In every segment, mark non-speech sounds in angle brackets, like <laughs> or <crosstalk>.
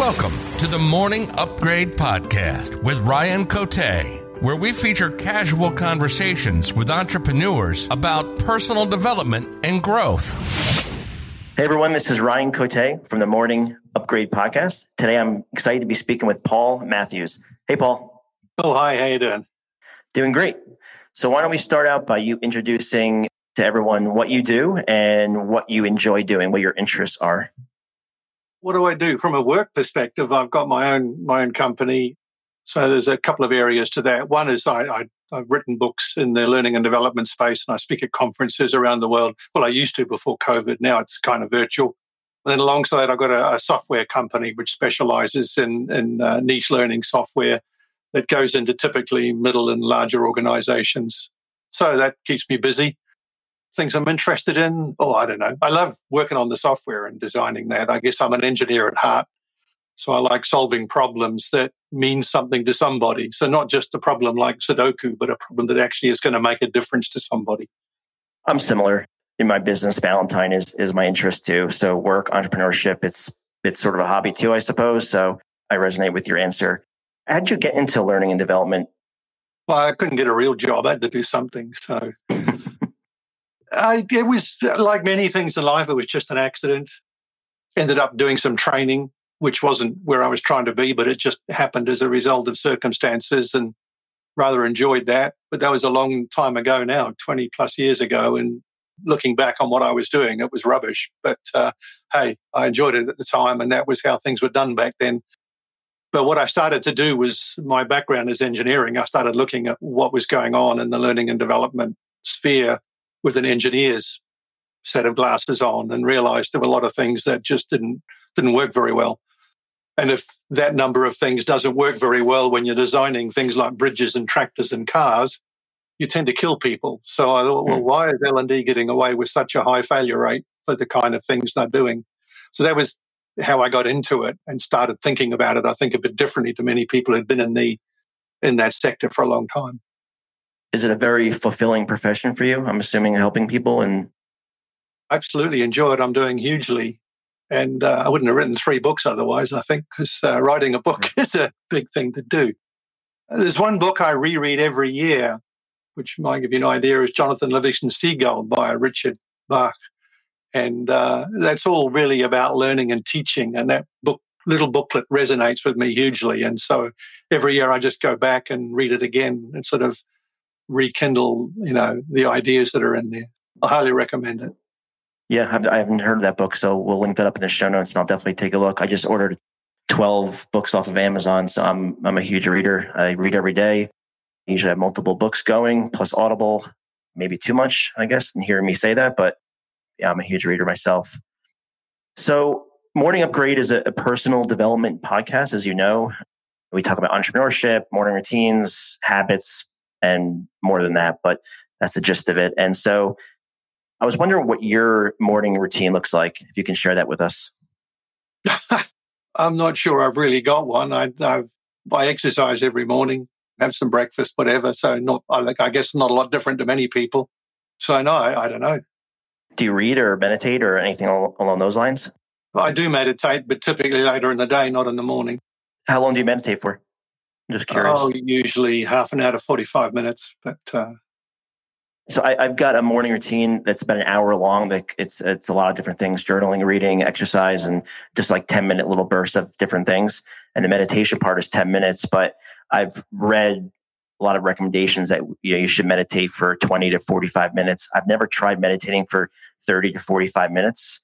Welcome to the Morning Upgrade Podcast with Ryan Cote, where we feature casual conversations with entrepreneurs about personal development and growth. Hey everyone, this is Ryan Cote from the Morning Upgrade Podcast. Today I'm excited to be speaking with Paul Matthews. Hey Paul. Oh hi, how you doing? Doing great. So why don't we start out by you introducing to everyone what you do and what you enjoy doing, what your interests are what do I do from a work perspective? I've got my own my own company, so there's a couple of areas to that. One is I, I I've written books in the learning and development space, and I speak at conferences around the world. Well, I used to before COVID. Now it's kind of virtual. And then alongside I've got a, a software company which specializes in, in uh, niche learning software that goes into typically middle and larger organizations. So that keeps me busy things I'm interested in. Oh, I don't know. I love working on the software and designing that. I guess I'm an engineer at heart. So I like solving problems that mean something to somebody. So not just a problem like Sudoku, but a problem that actually is going to make a difference to somebody. I'm similar in my business. Valentine is is my interest too. So work, entrepreneurship, it's it's sort of a hobby too, I suppose. So I resonate with your answer. How'd you get into learning and development? Well, I couldn't get a real job. I had to do something. So I, it was like many things in life, it was just an accident. Ended up doing some training, which wasn't where I was trying to be, but it just happened as a result of circumstances and rather enjoyed that. But that was a long time ago now, 20 plus years ago. And looking back on what I was doing, it was rubbish. But uh, hey, I enjoyed it at the time, and that was how things were done back then. But what I started to do was my background is engineering. I started looking at what was going on in the learning and development sphere with an engineer's set of glasses on and realized there were a lot of things that just didn't didn't work very well. And if that number of things doesn't work very well when you're designing things like bridges and tractors and cars, you tend to kill people. So I thought, well, hmm. why is L&D getting away with such a high failure rate for the kind of things they're doing? So that was how I got into it and started thinking about it. I think a bit differently to many people who'd been in the in that sector for a long time is it a very fulfilling profession for you? I'm assuming helping people and absolutely enjoy it. I'm doing hugely, and uh, I wouldn't have written three books otherwise. I think because uh, writing a book <laughs> is a big thing to do. There's one book I reread every year, which might give you an idea, is Jonathan Livingston Seagull by Richard Bach, and uh, that's all really about learning and teaching. And that book little booklet resonates with me hugely. And so every year I just go back and read it again and sort of rekindle, you know, the ideas that are in there. I highly recommend it. Yeah, I haven't heard of that book, so we'll link that up in the show notes, and I'll definitely take a look. I just ordered twelve books off of Amazon, so I'm I'm a huge reader. I read every day. Usually have multiple books going, plus Audible. Maybe too much, I guess, and hearing me say that, but yeah, I'm a huge reader myself. So, Morning Upgrade is a, a personal development podcast, as you know. We talk about entrepreneurship, morning routines, habits, and more than that, but that's the gist of it. And so I was wondering what your morning routine looks like, if you can share that with us. <laughs> I'm not sure I've really got one. I, I've, I exercise every morning, have some breakfast, whatever. So not, I, I guess not a lot different to many people. So no, I, I don't know. Do you read or meditate or anything along those lines? I do meditate, but typically later in the day, not in the morning. How long do you meditate for? I'm just curious. Oh, usually half an hour to 45 minutes. But uh... so I, have got a morning routine that's about an hour long. That it's it's a lot of different things: journaling, reading, exercise, and just like 10 minute little bursts of different things. And the meditation part is 10 minutes. But I've read a lot of recommendations that you, know, you should meditate for 20 to 45 minutes. I've never tried meditating for 30 to 45 minutes.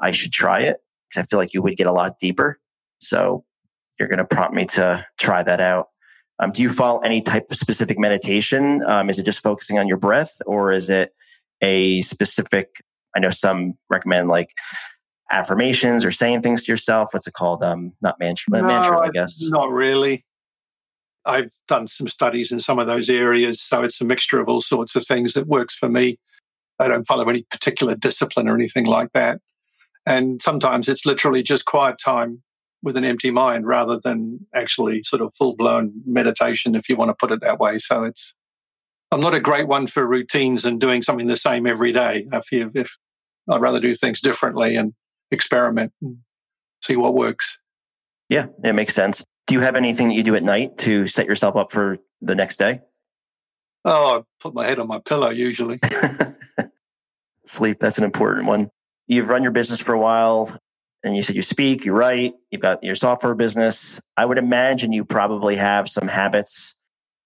I should try it because I feel like you would get a lot deeper. So you're going to prompt me to try that out. Um, do you follow any type of specific meditation? Um, is it just focusing on your breath, or is it a specific? I know some recommend like affirmations or saying things to yourself. What's it called? Um, not mantra, no, mantra, I guess. Not really. I've done some studies in some of those areas, so it's a mixture of all sorts of things that works for me. I don't follow any particular discipline or anything like that. And sometimes it's literally just quiet time with an empty mind rather than actually sort of full blown meditation, if you want to put it that way. So it's, I'm not a great one for routines and doing something the same every day. I feel if I'd rather do things differently and experiment and see what works. Yeah, it makes sense. Do you have anything that you do at night to set yourself up for the next day? Oh, I put my head on my pillow usually. <laughs> Sleep, that's an important one. You've run your business for a while and you said you speak, you write, you've got your software business. I would imagine you probably have some habits,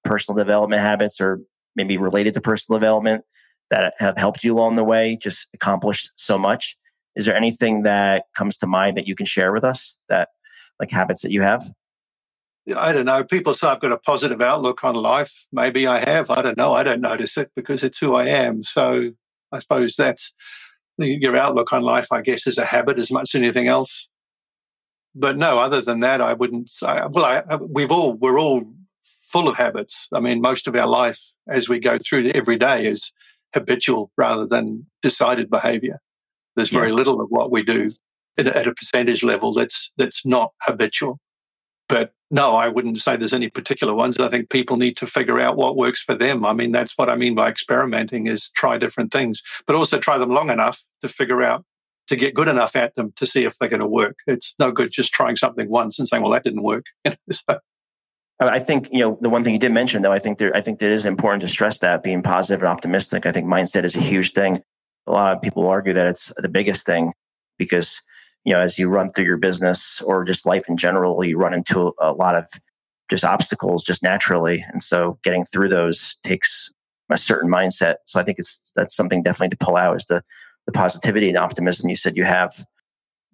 personal development habits, or maybe related to personal development that have helped you along the way, just accomplish so much. Is there anything that comes to mind that you can share with us that like habits that you have? I don't know. People say I've got a positive outlook on life. Maybe I have. I don't know. I don't notice it because it's who I am. So I suppose that's your outlook on life, I guess, is a habit as much as anything else. But no, other than that, I wouldn't say. Well, I, uh, we've all we're all full of habits. I mean, most of our life as we go through every day is habitual rather than decided behavior. There's very yeah. little of what we do at a percentage level that's that's not habitual. But no, I wouldn't say there's any particular ones. I think people need to figure out what works for them. I mean, that's what I mean by experimenting is try different things, but also try them long enough to figure out to get good enough at them to see if they're going to work. It's no good just trying something once and saying, "Well, that didn't work." <laughs> so, I think you know the one thing you did mention, though. I think there, I think it is important to stress that being positive and optimistic. I think mindset is a huge thing. A lot of people argue that it's the biggest thing because you know, as you run through your business or just life in general, you run into a lot of just obstacles just naturally. And so getting through those takes a certain mindset. So I think it's that's something definitely to pull out is the the positivity and optimism you said you have.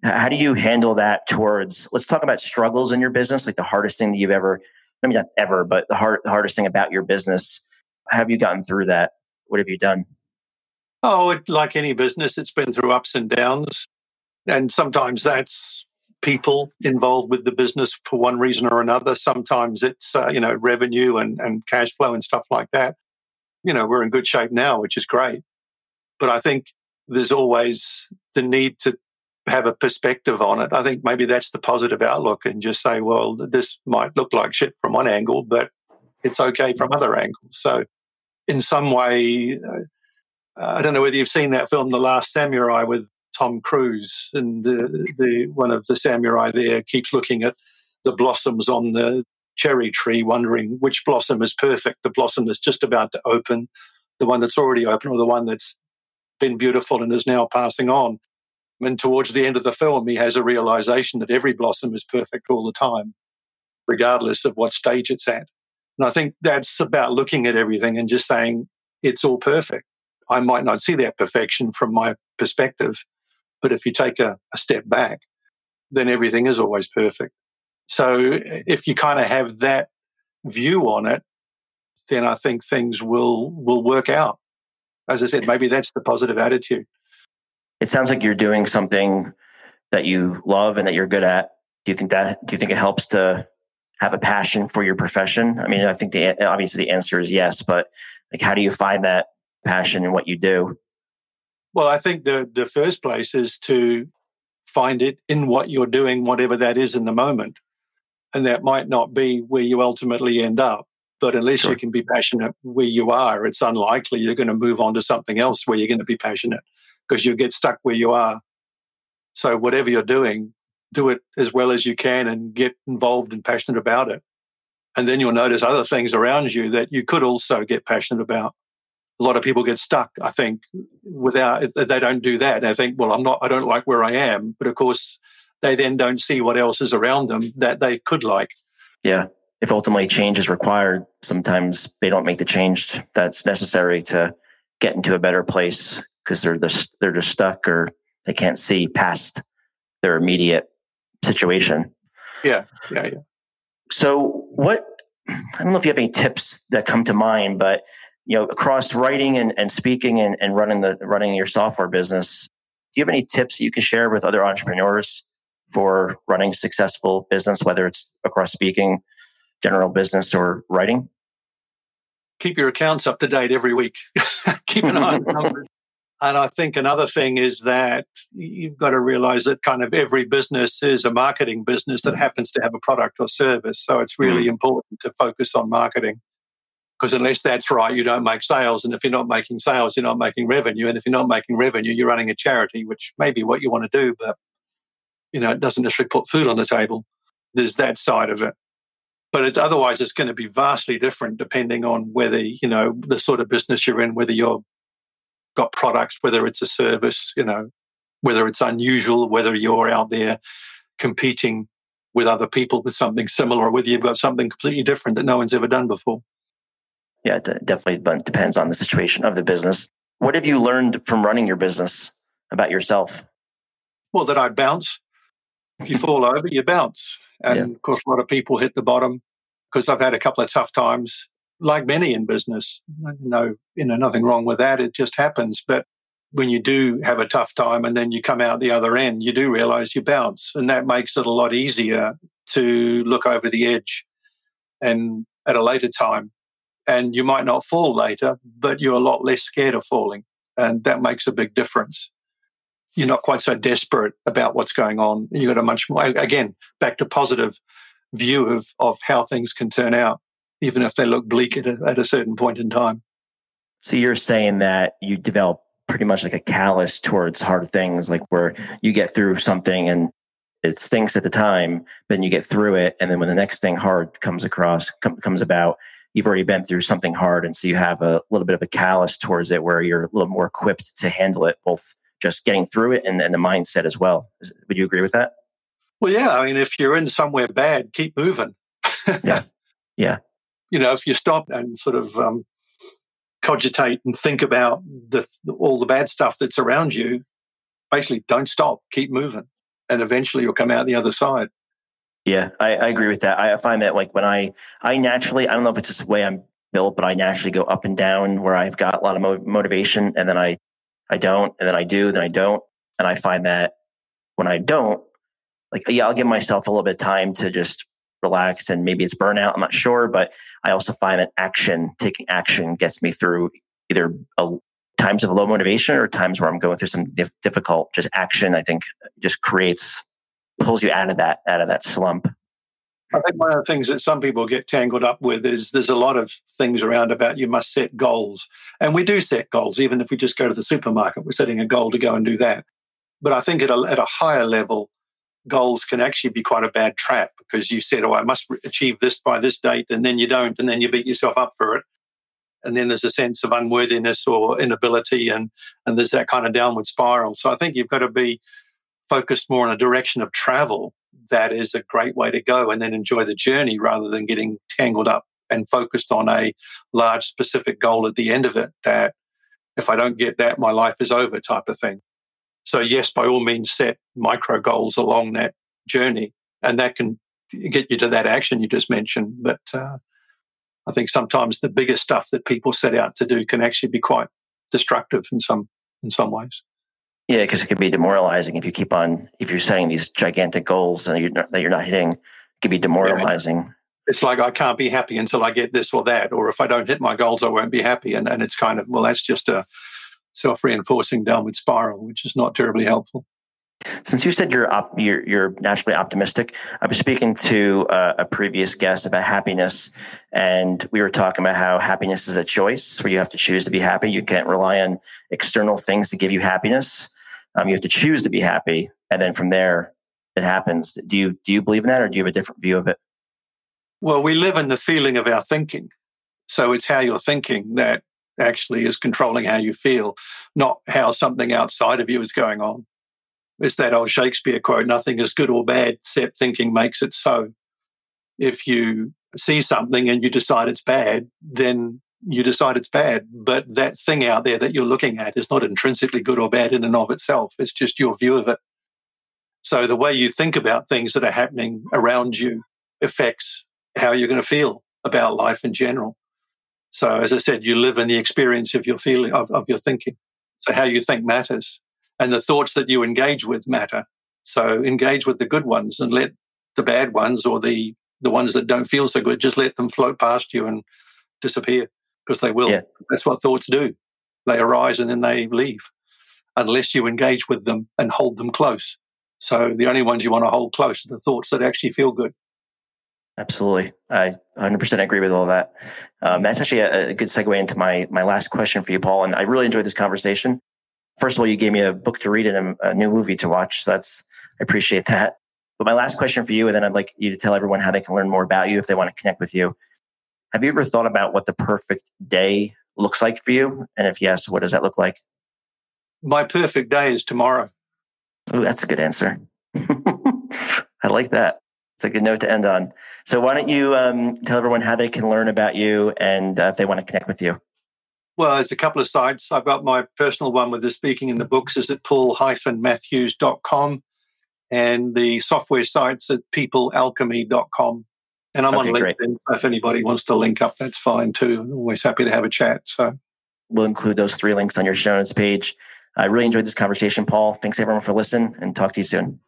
How do you handle that towards let's talk about struggles in your business, like the hardest thing that you've ever I mean not ever, but the hard, the hardest thing about your business. Have you gotten through that? What have you done? Oh, it, like any business, it's been through ups and downs. And sometimes that's people involved with the business for one reason or another. Sometimes it's, uh, you know, revenue and, and cash flow and stuff like that. You know, we're in good shape now, which is great. But I think there's always the need to have a perspective on it. I think maybe that's the positive outlook and just say, well, this might look like shit from one angle, but it's okay from other angles. So, in some way, uh, I don't know whether you've seen that film, The Last Samurai, with Tom Cruise, and the, the one of the samurai there keeps looking at the blossoms on the cherry tree, wondering which blossom is perfect. The blossom that's just about to open, the one that's already open, or the one that's been beautiful and is now passing on. And towards the end of the film, he has a realization that every blossom is perfect all the time, regardless of what stage it's at. And I think that's about looking at everything and just saying it's all perfect. I might not see that perfection from my perspective, but if you take a, a step back, then everything is always perfect. So if you kind of have that view on it, then I think things will will work out. As I said, maybe that's the positive attitude. It sounds like you're doing something that you love and that you're good at. Do you think that do you think it helps to have a passion for your profession? I mean, I think the obviously the answer is yes, but like how do you find that passion in what you do? Well, I think the the first place is to find it in what you're doing, whatever that is in the moment. And that might not be where you ultimately end up. But unless sure. you can be passionate where you are, it's unlikely you're going to move on to something else where you're going to be passionate because you'll get stuck where you are. So, whatever you're doing, do it as well as you can and get involved and passionate about it. And then you'll notice other things around you that you could also get passionate about a lot of people get stuck, I think, without, they don't do that. They think, well, I'm not, I don't like where I am. But of course, they then don't see what else is around them that they could like. Yeah. If ultimately change is required, sometimes they don't make the change that's necessary to get into a better place because they're just, they're just stuck or they can't see past their immediate situation. Yeah. Yeah. Yeah. So what, I don't know if you have any tips that come to mind, but you know, across writing and, and speaking and, and running the running your software business, do you have any tips you can share with other entrepreneurs for running successful business, whether it's across speaking, general business, or writing? Keep your accounts up to date every week. <laughs> Keep an eye on <laughs> numbers. And I think another thing is that you've got to realize that kind of every business is a marketing business that happens to have a product or service. So it's really mm. important to focus on marketing because unless that's right, you don't make sales. And if you're not making sales, you're not making revenue. And if you're not making revenue, you're running a charity, which may be what you want to do, but you know, it doesn't necessarily put food on the table. there's that side of it. But it, otherwise, it's going to be vastly different depending on whether, you know, the sort of business you're in, whether you've got products, whether it's a service, you know, whether it's unusual, whether you're out there competing with other people with something similar, or whether you've got something completely different that no one's ever done before. Yeah, it definitely depends on the situation of the business. What have you learned from running your business about yourself? Well, that I bounce. If you fall over, you bounce. And yeah. of course, a lot of people hit the bottom because I've had a couple of tough times, like many in business. No, you know, nothing wrong with that. It just happens. But when you do have a tough time and then you come out the other end, you do realize you bounce. And that makes it a lot easier to look over the edge and at a later time. And you might not fall later, but you're a lot less scared of falling. And that makes a big difference you're not quite so desperate about what's going on. You've got a much more, again, back to positive view of, of how things can turn out, even if they look bleak at a, at a certain point in time. So you're saying that you develop pretty much like a callus towards hard things, like where you get through something and it stinks at the time, then you get through it. And then when the next thing hard comes across, com- comes about, you've already been through something hard. And so you have a little bit of a callus towards it where you're a little more equipped to handle it, both just getting through it and, and the mindset as well. Would you agree with that? Well, yeah. I mean, if you're in somewhere bad, keep moving. yeah. <laughs> Yeah. You know, if you stop and sort of um, cogitate and think about the, all the bad stuff that's around you, basically don't stop, keep moving. And eventually you'll come out the other side. Yeah, I, I agree with that. I find that like when I, I naturally, I don't know if it's just the way I'm built, but I naturally go up and down where I've got a lot of mo- motivation and then I I don't, and then I do, then I don't. And I find that when I don't, like, yeah, I'll give myself a little bit of time to just relax and maybe it's burnout. I'm not sure, but I also find that action, taking action gets me through either a, times of low motivation or times where I'm going through some dif- difficult, just action, I think just creates, pulls you out of that, out of that slump. I think one of the things that some people get tangled up with is there's a lot of things around about you must set goals. And we do set goals, even if we just go to the supermarket, we're setting a goal to go and do that. But I think at a, at a higher level, goals can actually be quite a bad trap because you said, oh, I must achieve this by this date, and then you don't, and then you beat yourself up for it. And then there's a sense of unworthiness or inability, and, and there's that kind of downward spiral. So I think you've got to be focused more on a direction of travel that is a great way to go and then enjoy the journey rather than getting tangled up and focused on a large specific goal at the end of it that if I don't get that, my life is over type of thing. So, yes, by all means, set micro goals along that journey, and that can get you to that action you just mentioned. But uh, I think sometimes the bigger stuff that people set out to do can actually be quite destructive in some in some ways. Yeah, because it could be demoralizing if you keep on if you're setting these gigantic goals and you're not, that you're not hitting. It could be demoralizing. Yeah. It's like I can't be happy until I get this or that, or if I don't hit my goals, I won't be happy. And and it's kind of well, that's just a self reinforcing downward spiral, which is not terribly helpful. Since you said you're op- you're, you're naturally optimistic, I was speaking to uh, a previous guest about happiness, and we were talking about how happiness is a choice where you have to choose to be happy. You can't rely on external things to give you happiness. Um, you have to choose to be happy, and then from there, it happens. Do you do you believe in that, or do you have a different view of it? Well, we live in the feeling of our thinking, so it's how you're thinking that actually is controlling how you feel, not how something outside of you is going on. It's that old Shakespeare quote: "Nothing is good or bad, except thinking makes it so." If you see something and you decide it's bad, then you decide it's bad. But that thing out there that you're looking at is not intrinsically good or bad in and of itself. It's just your view of it. So the way you think about things that are happening around you affects how you're going to feel about life in general. So as I said, you live in the experience of your feeling of, of your thinking. So how you think matters. And the thoughts that you engage with matter. So engage with the good ones and let the bad ones or the the ones that don't feel so good, just let them float past you and disappear because they will. Yeah. That's what thoughts do. They arise and then they leave unless you engage with them and hold them close. So the only ones you want to hold close are the thoughts that actually feel good. Absolutely. I 100% agree with all that. Um, that's actually a, a, good segue into my, my last question for you, Paul. And I really enjoyed this conversation. First of all, you gave me a book to read and a, a new movie to watch. So that's, I appreciate that. But my last question for you, and then I'd like you to tell everyone how they can learn more about you if they want to connect with you. Have you ever thought about what the perfect day looks like for you? And if yes, what does that look like? My perfect day is tomorrow. Oh, that's a good answer. <laughs> I like that. It's a good note to end on. So, why don't you um, tell everyone how they can learn about you and uh, if they want to connect with you? Well, there's a couple of sites. I've got my personal one with the speaking in the books is at paul-matthews.com and the software sites at peoplealchemy.com. And I'm okay, on LinkedIn. Great. If anybody wants to link up, that's fine too. I'm always happy to have a chat. So we'll include those three links on your show notes page. I really enjoyed this conversation, Paul. Thanks everyone for listening and talk to you soon.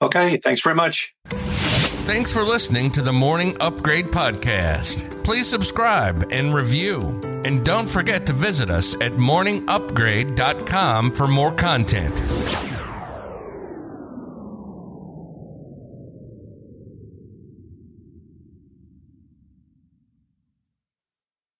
Okay. Thanks very much. Thanks for listening to the Morning Upgrade Podcast. Please subscribe and review. And don't forget to visit us at morningupgrade.com for more content.